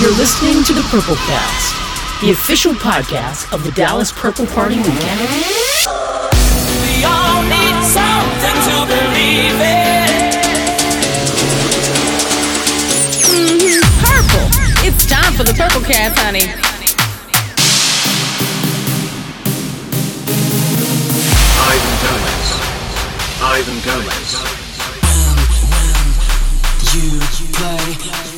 You're listening to the Purple Cast, the official podcast of the Dallas Purple Party Weekend. We all need something to believe in. Mm-hmm. Purple. It's time for the Purple Cast, honey. Ivan Gomez. Ivan Gomez. When, when you play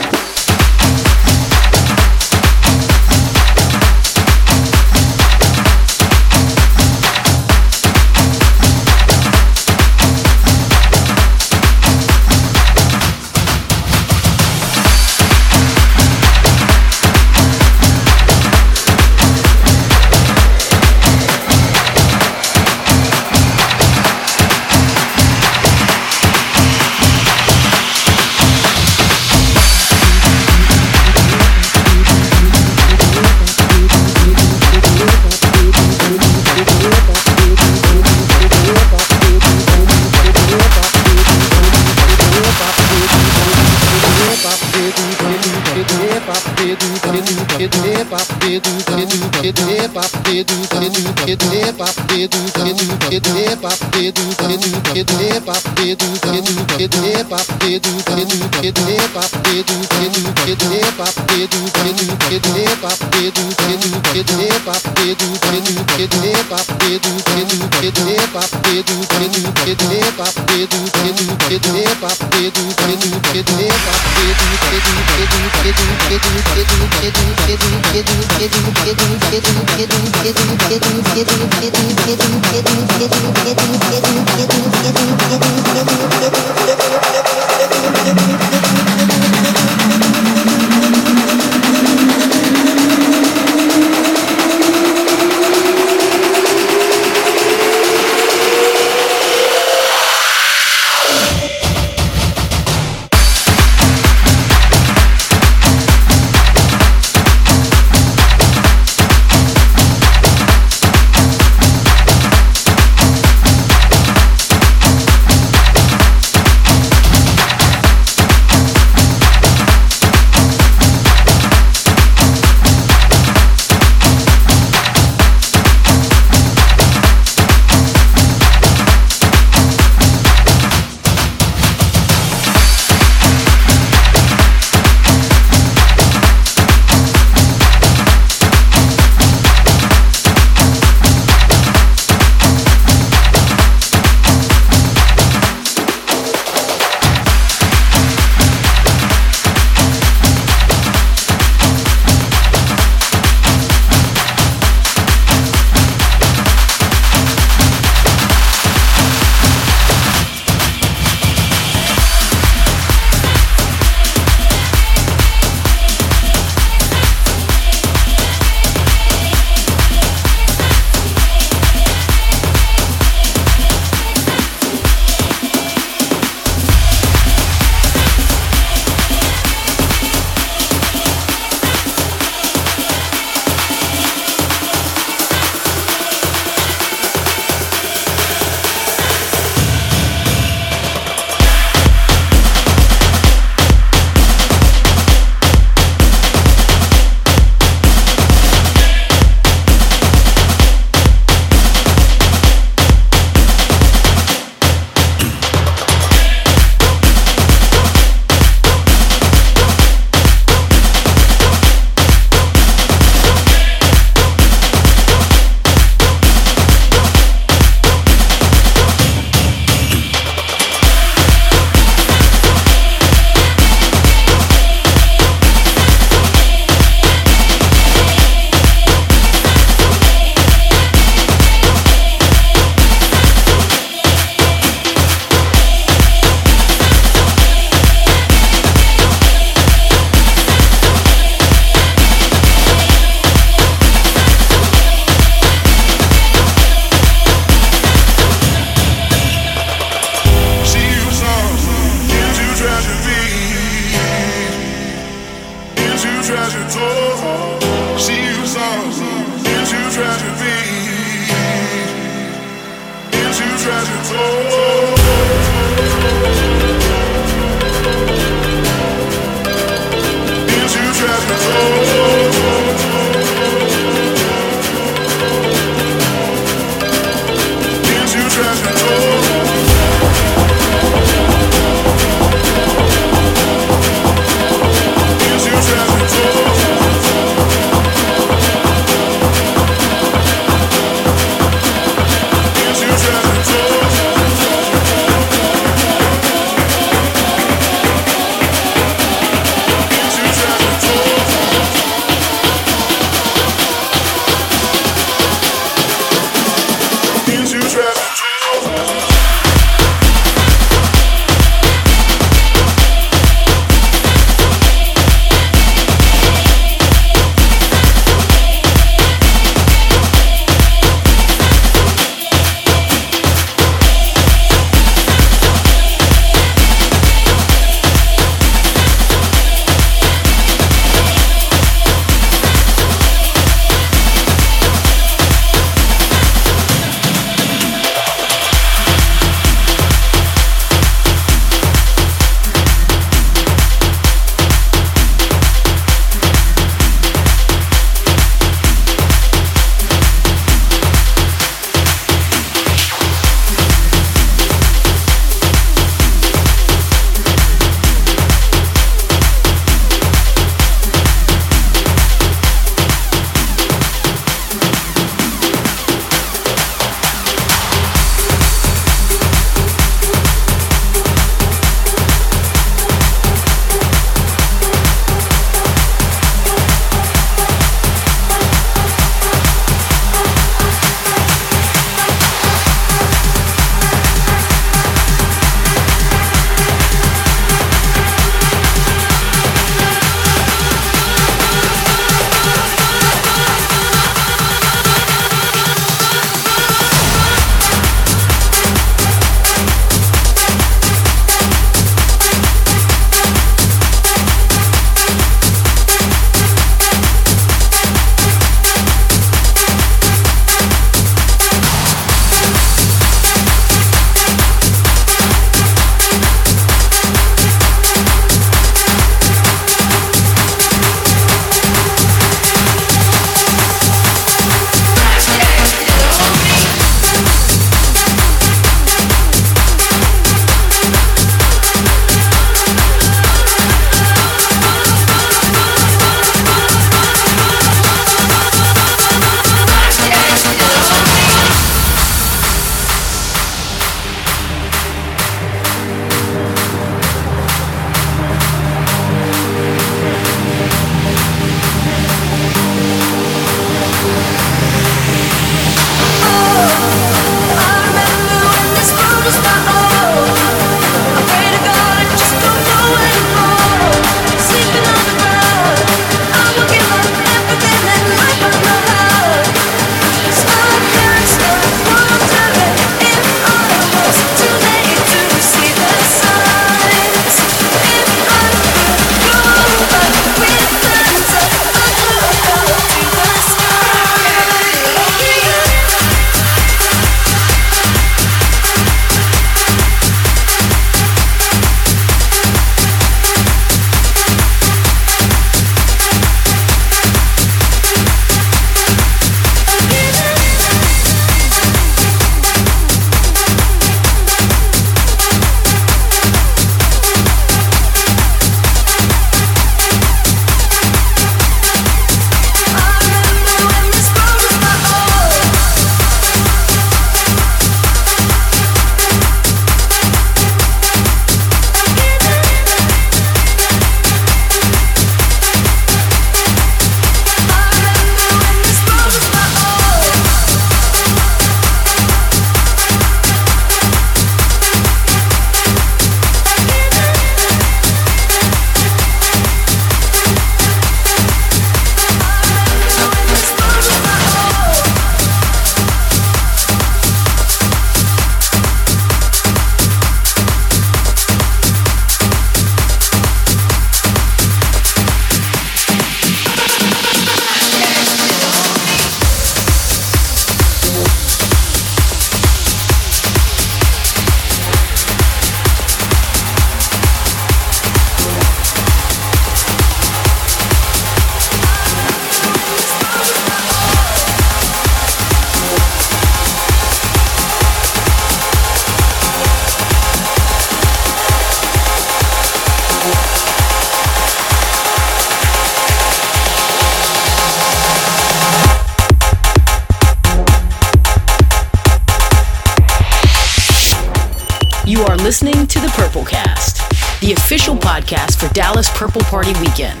Dallas Purple Party Weekend.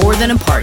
More than a party,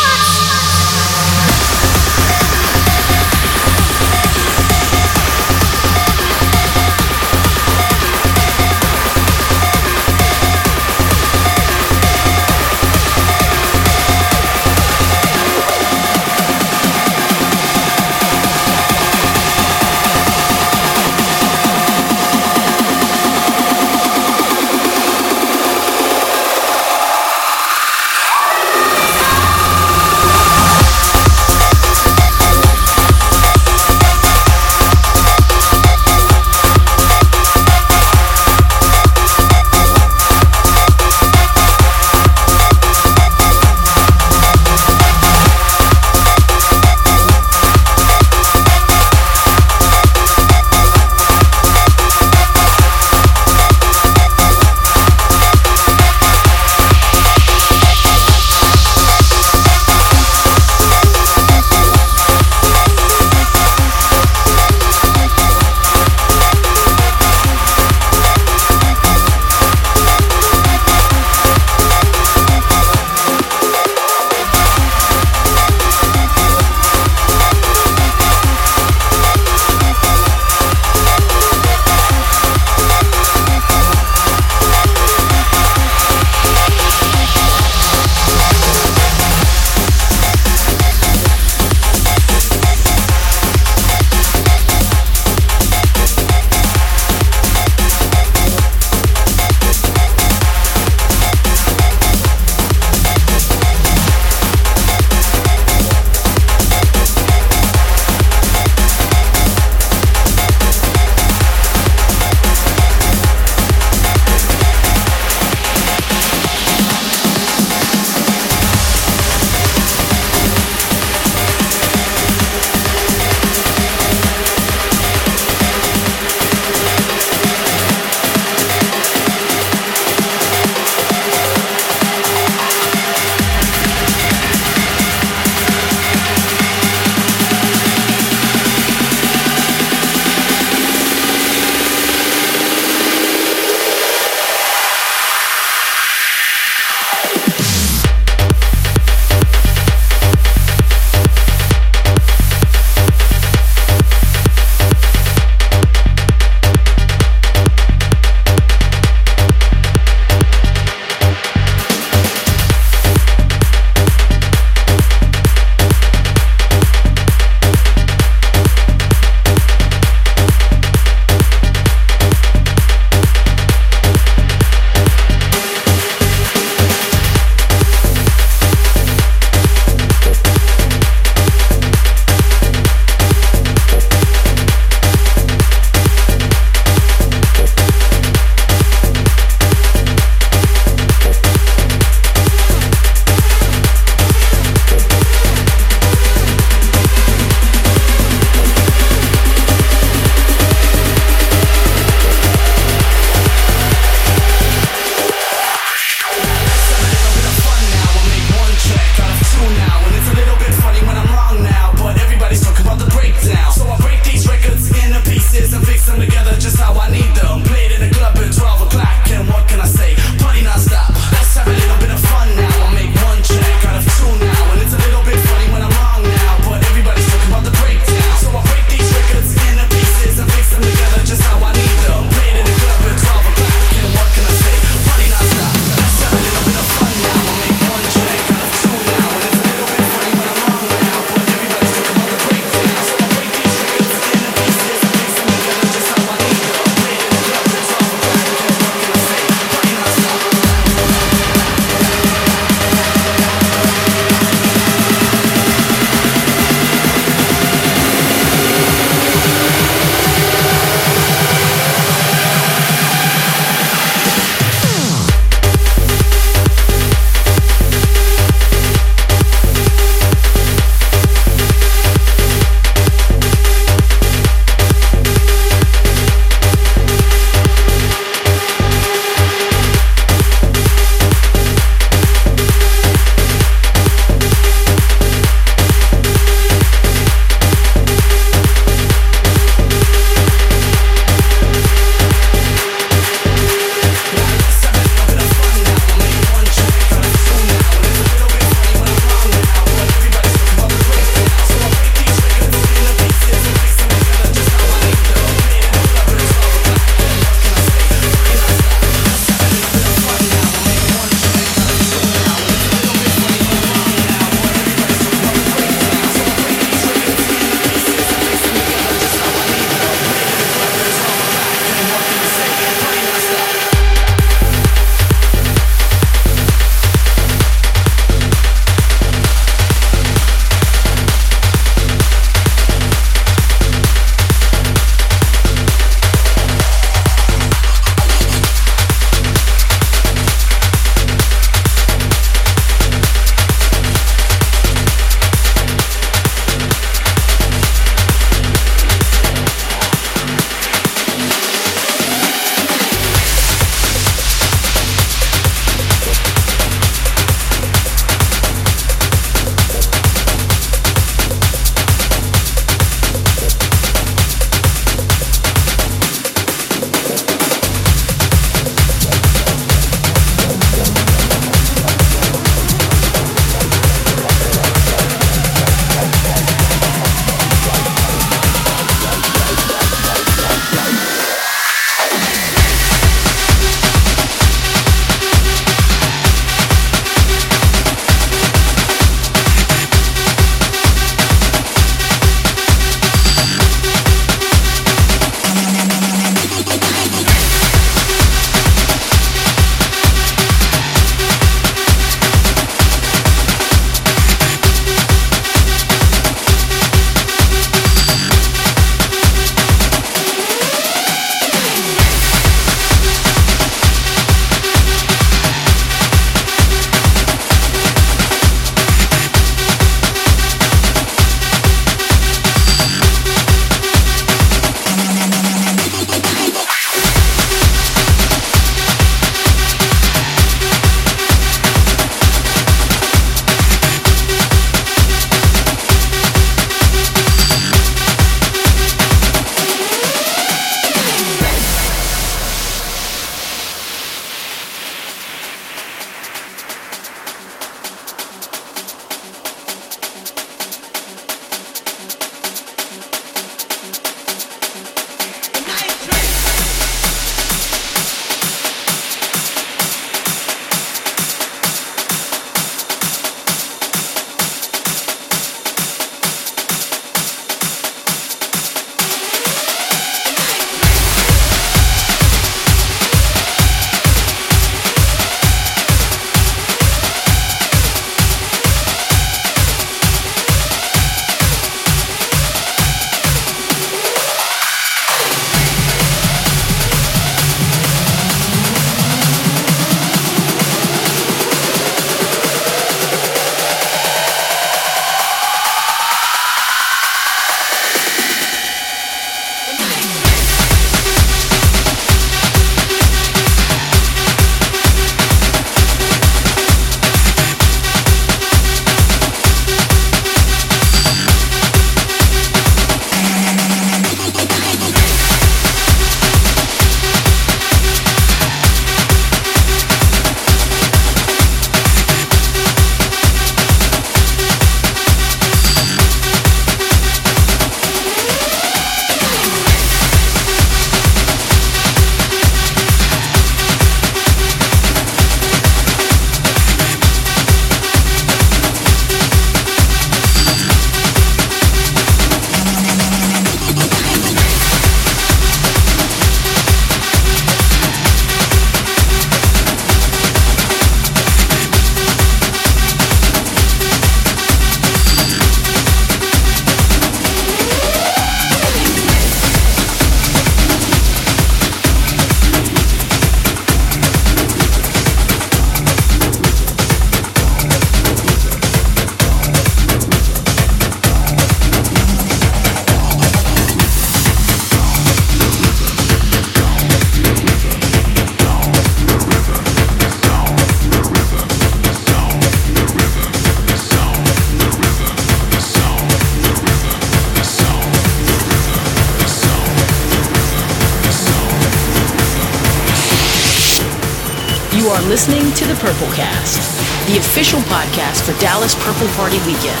Party Weekend.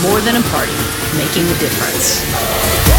More than a party, making a difference.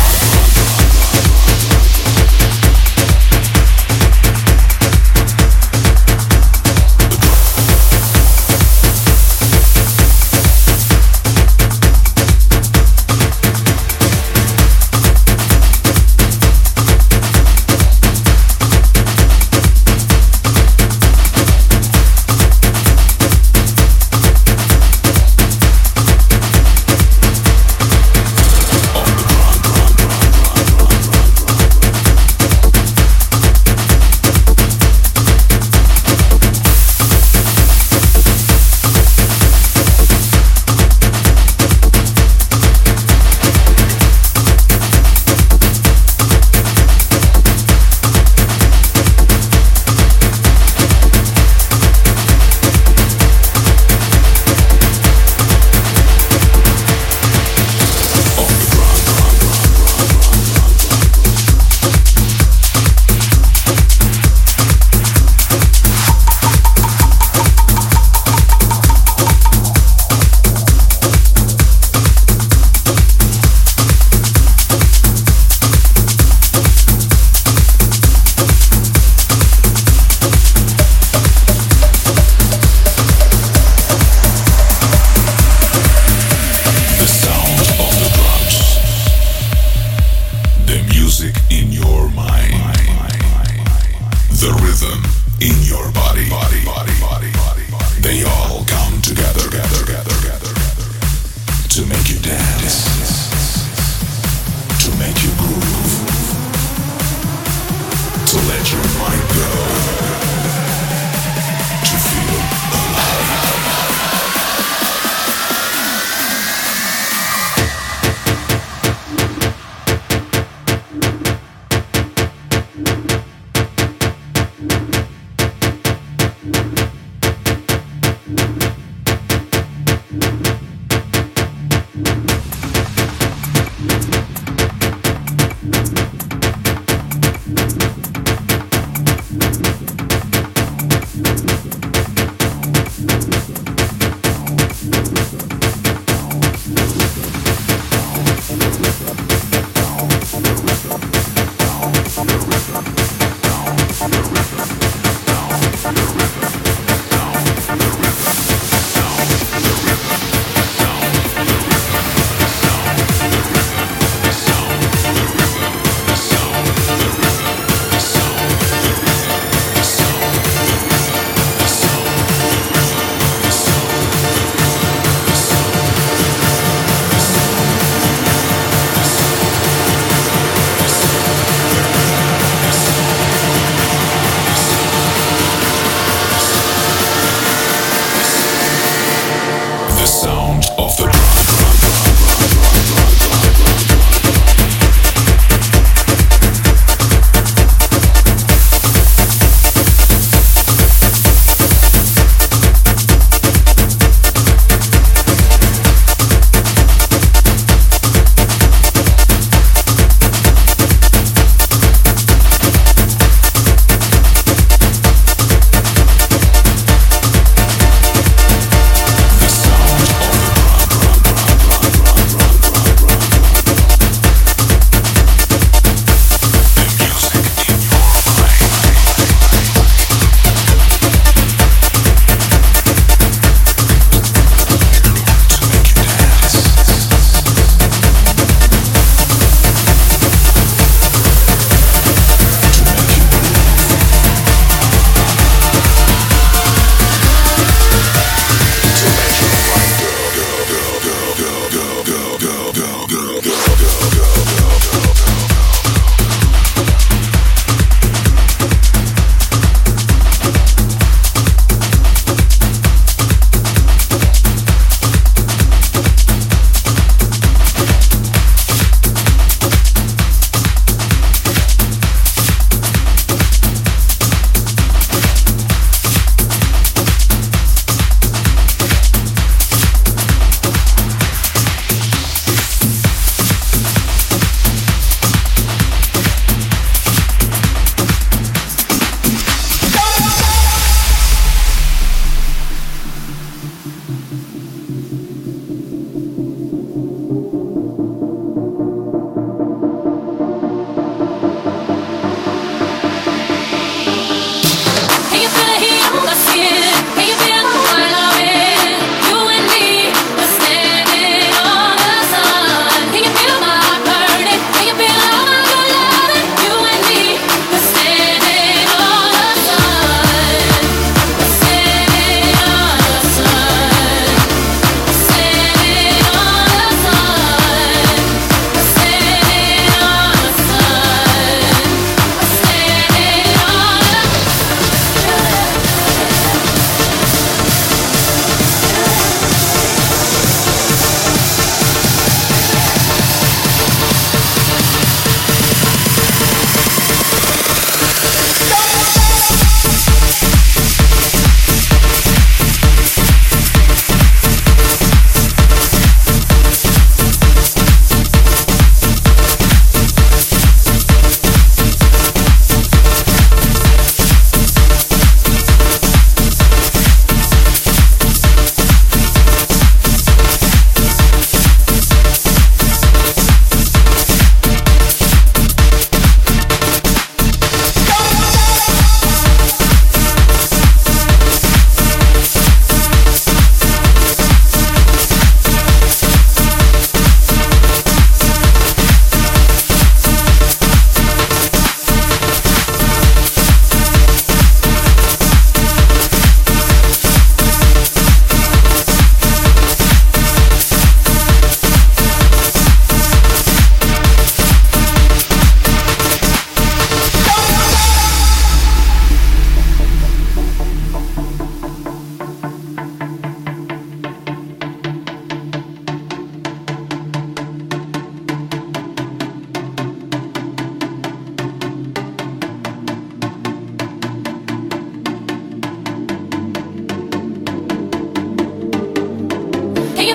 to.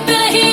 been a hero.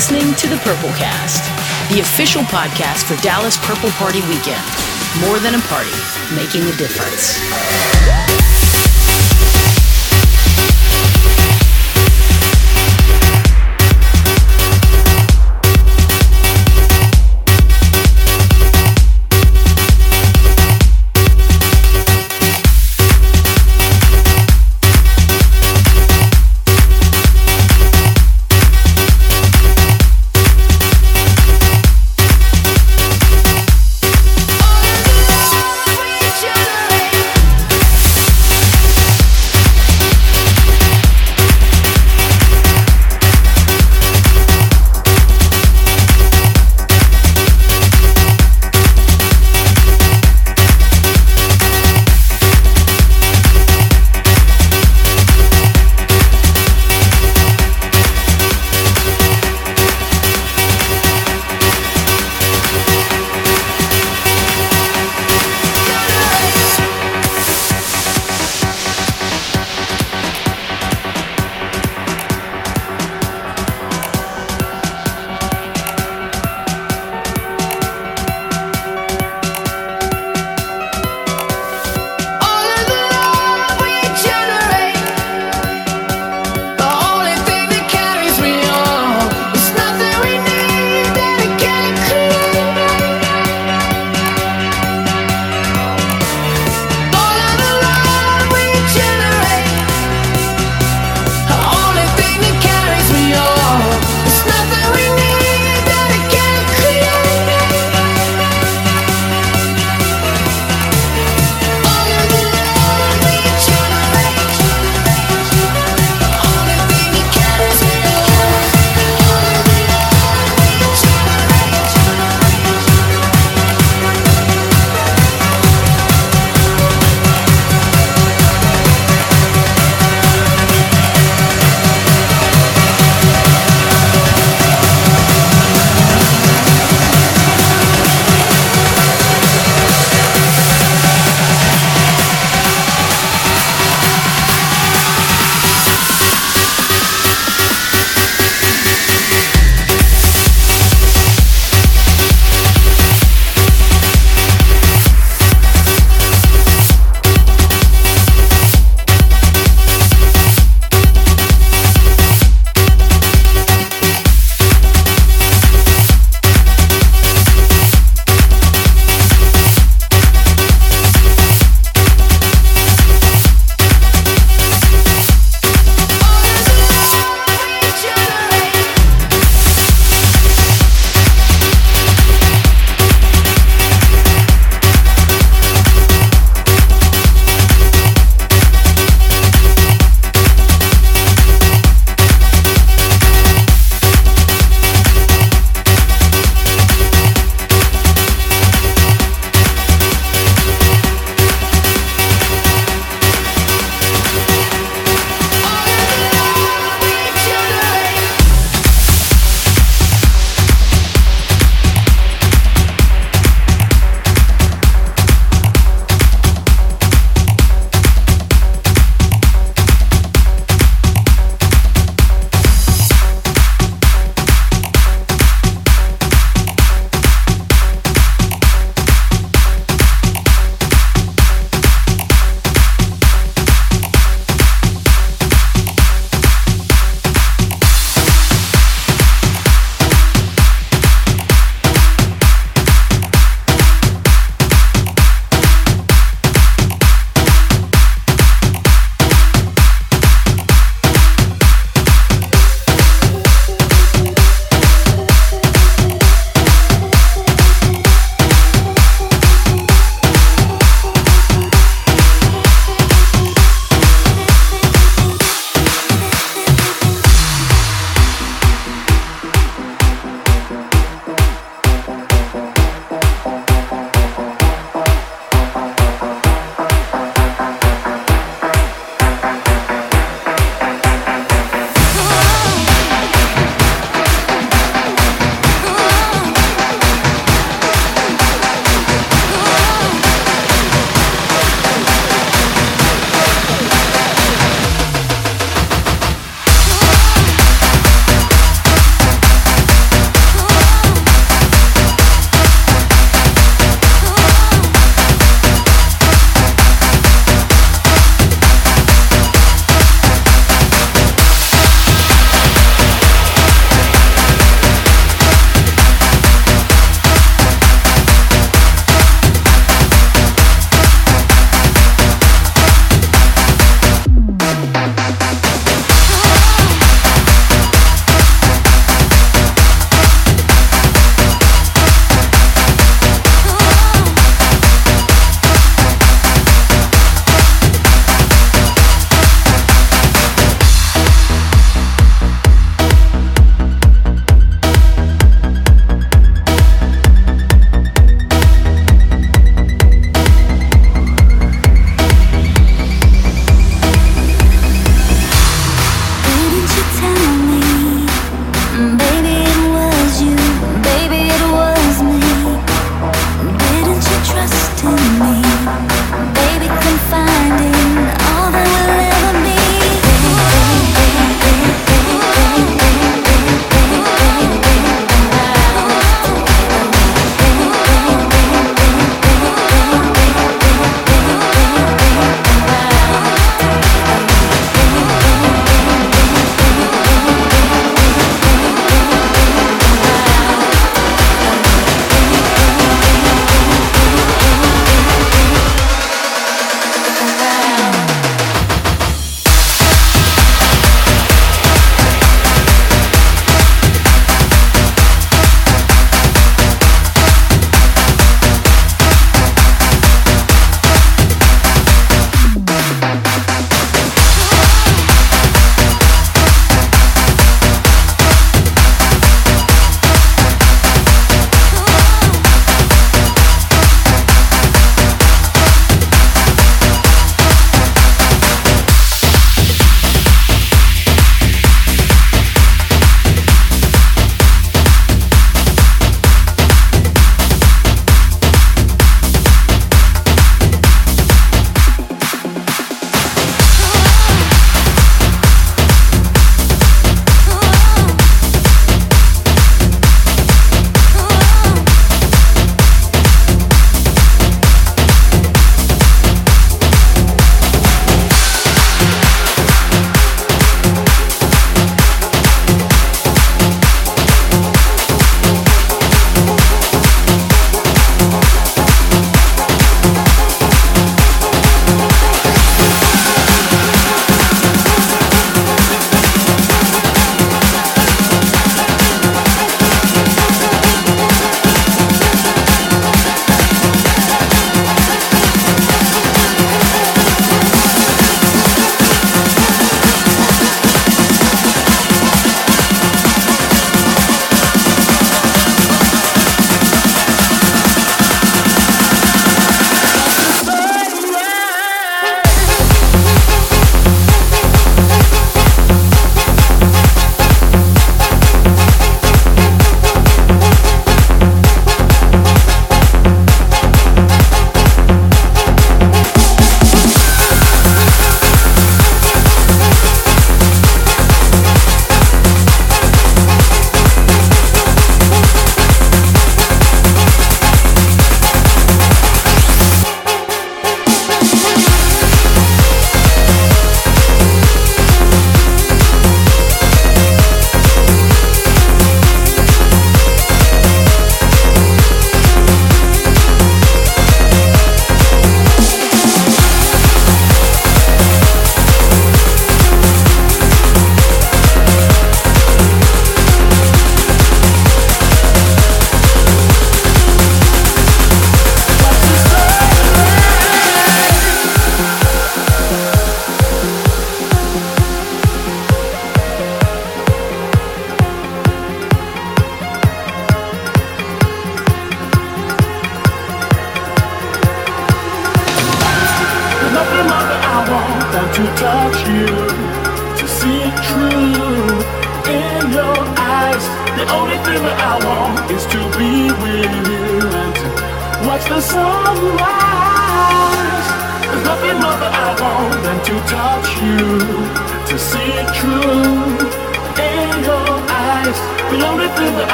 Listening to the PurpleCast, the official podcast for Dallas Purple Party Weekend. More than a party, making a difference.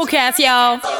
You listening to Cast, y'all.